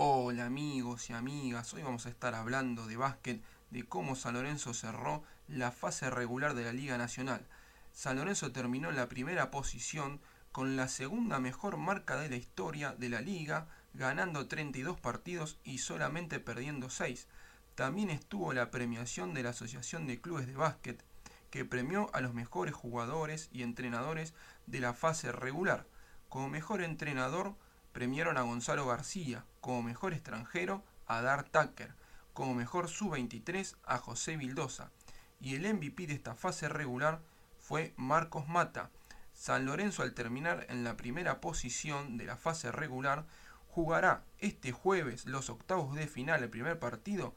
Hola amigos y amigas, hoy vamos a estar hablando de básquet, de cómo San Lorenzo cerró la fase regular de la Liga Nacional. San Lorenzo terminó en la primera posición con la segunda mejor marca de la historia de la liga, ganando 32 partidos y solamente perdiendo 6. También estuvo la premiación de la Asociación de Clubes de Básquet, que premió a los mejores jugadores y entrenadores de la fase regular. Como mejor entrenador, premiaron a Gonzalo García, como mejor extranjero a Dar Tucker, como mejor sub-23 a José Vildosa, y el MVP de esta fase regular fue Marcos Mata. San Lorenzo al terminar en la primera posición de la fase regular jugará este jueves los octavos de final, el primer partido,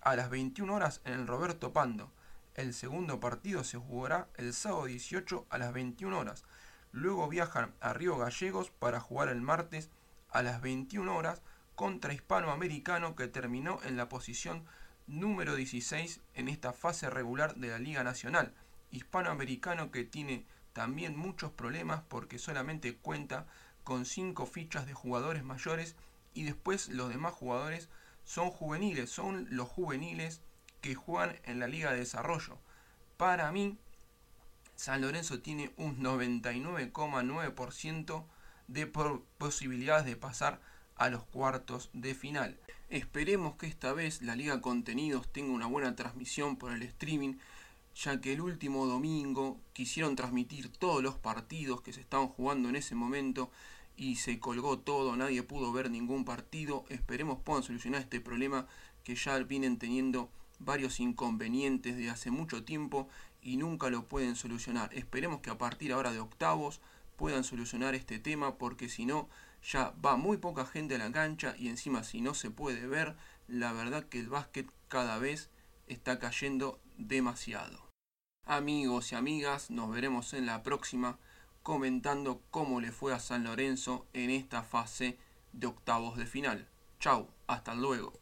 a las 21 horas en el Roberto Pando. El segundo partido se jugará el sábado 18 a las 21 horas. Luego viajan a Río Gallegos para jugar el martes a las 21 horas contra Hispanoamericano que terminó en la posición número 16 en esta fase regular de la Liga Nacional. Hispanoamericano que tiene también muchos problemas porque solamente cuenta con 5 fichas de jugadores mayores y después los demás jugadores son juveniles, son los juveniles que juegan en la Liga de Desarrollo. Para mí, San Lorenzo tiene un 99,9% de posibilidades de pasar a los cuartos de final. Esperemos que esta vez la Liga Contenidos tenga una buena transmisión por el streaming, ya que el último domingo quisieron transmitir todos los partidos que se estaban jugando en ese momento y se colgó todo, nadie pudo ver ningún partido. Esperemos puedan solucionar este problema que ya vienen teniendo varios inconvenientes de hace mucho tiempo y nunca lo pueden solucionar. Esperemos que a partir ahora de octavos puedan solucionar este tema porque si no ya va muy poca gente a la cancha y encima si no se puede ver, la verdad que el básquet cada vez está cayendo demasiado. Amigos y amigas, nos veremos en la próxima comentando cómo le fue a San Lorenzo en esta fase de octavos de final. Chau, hasta luego.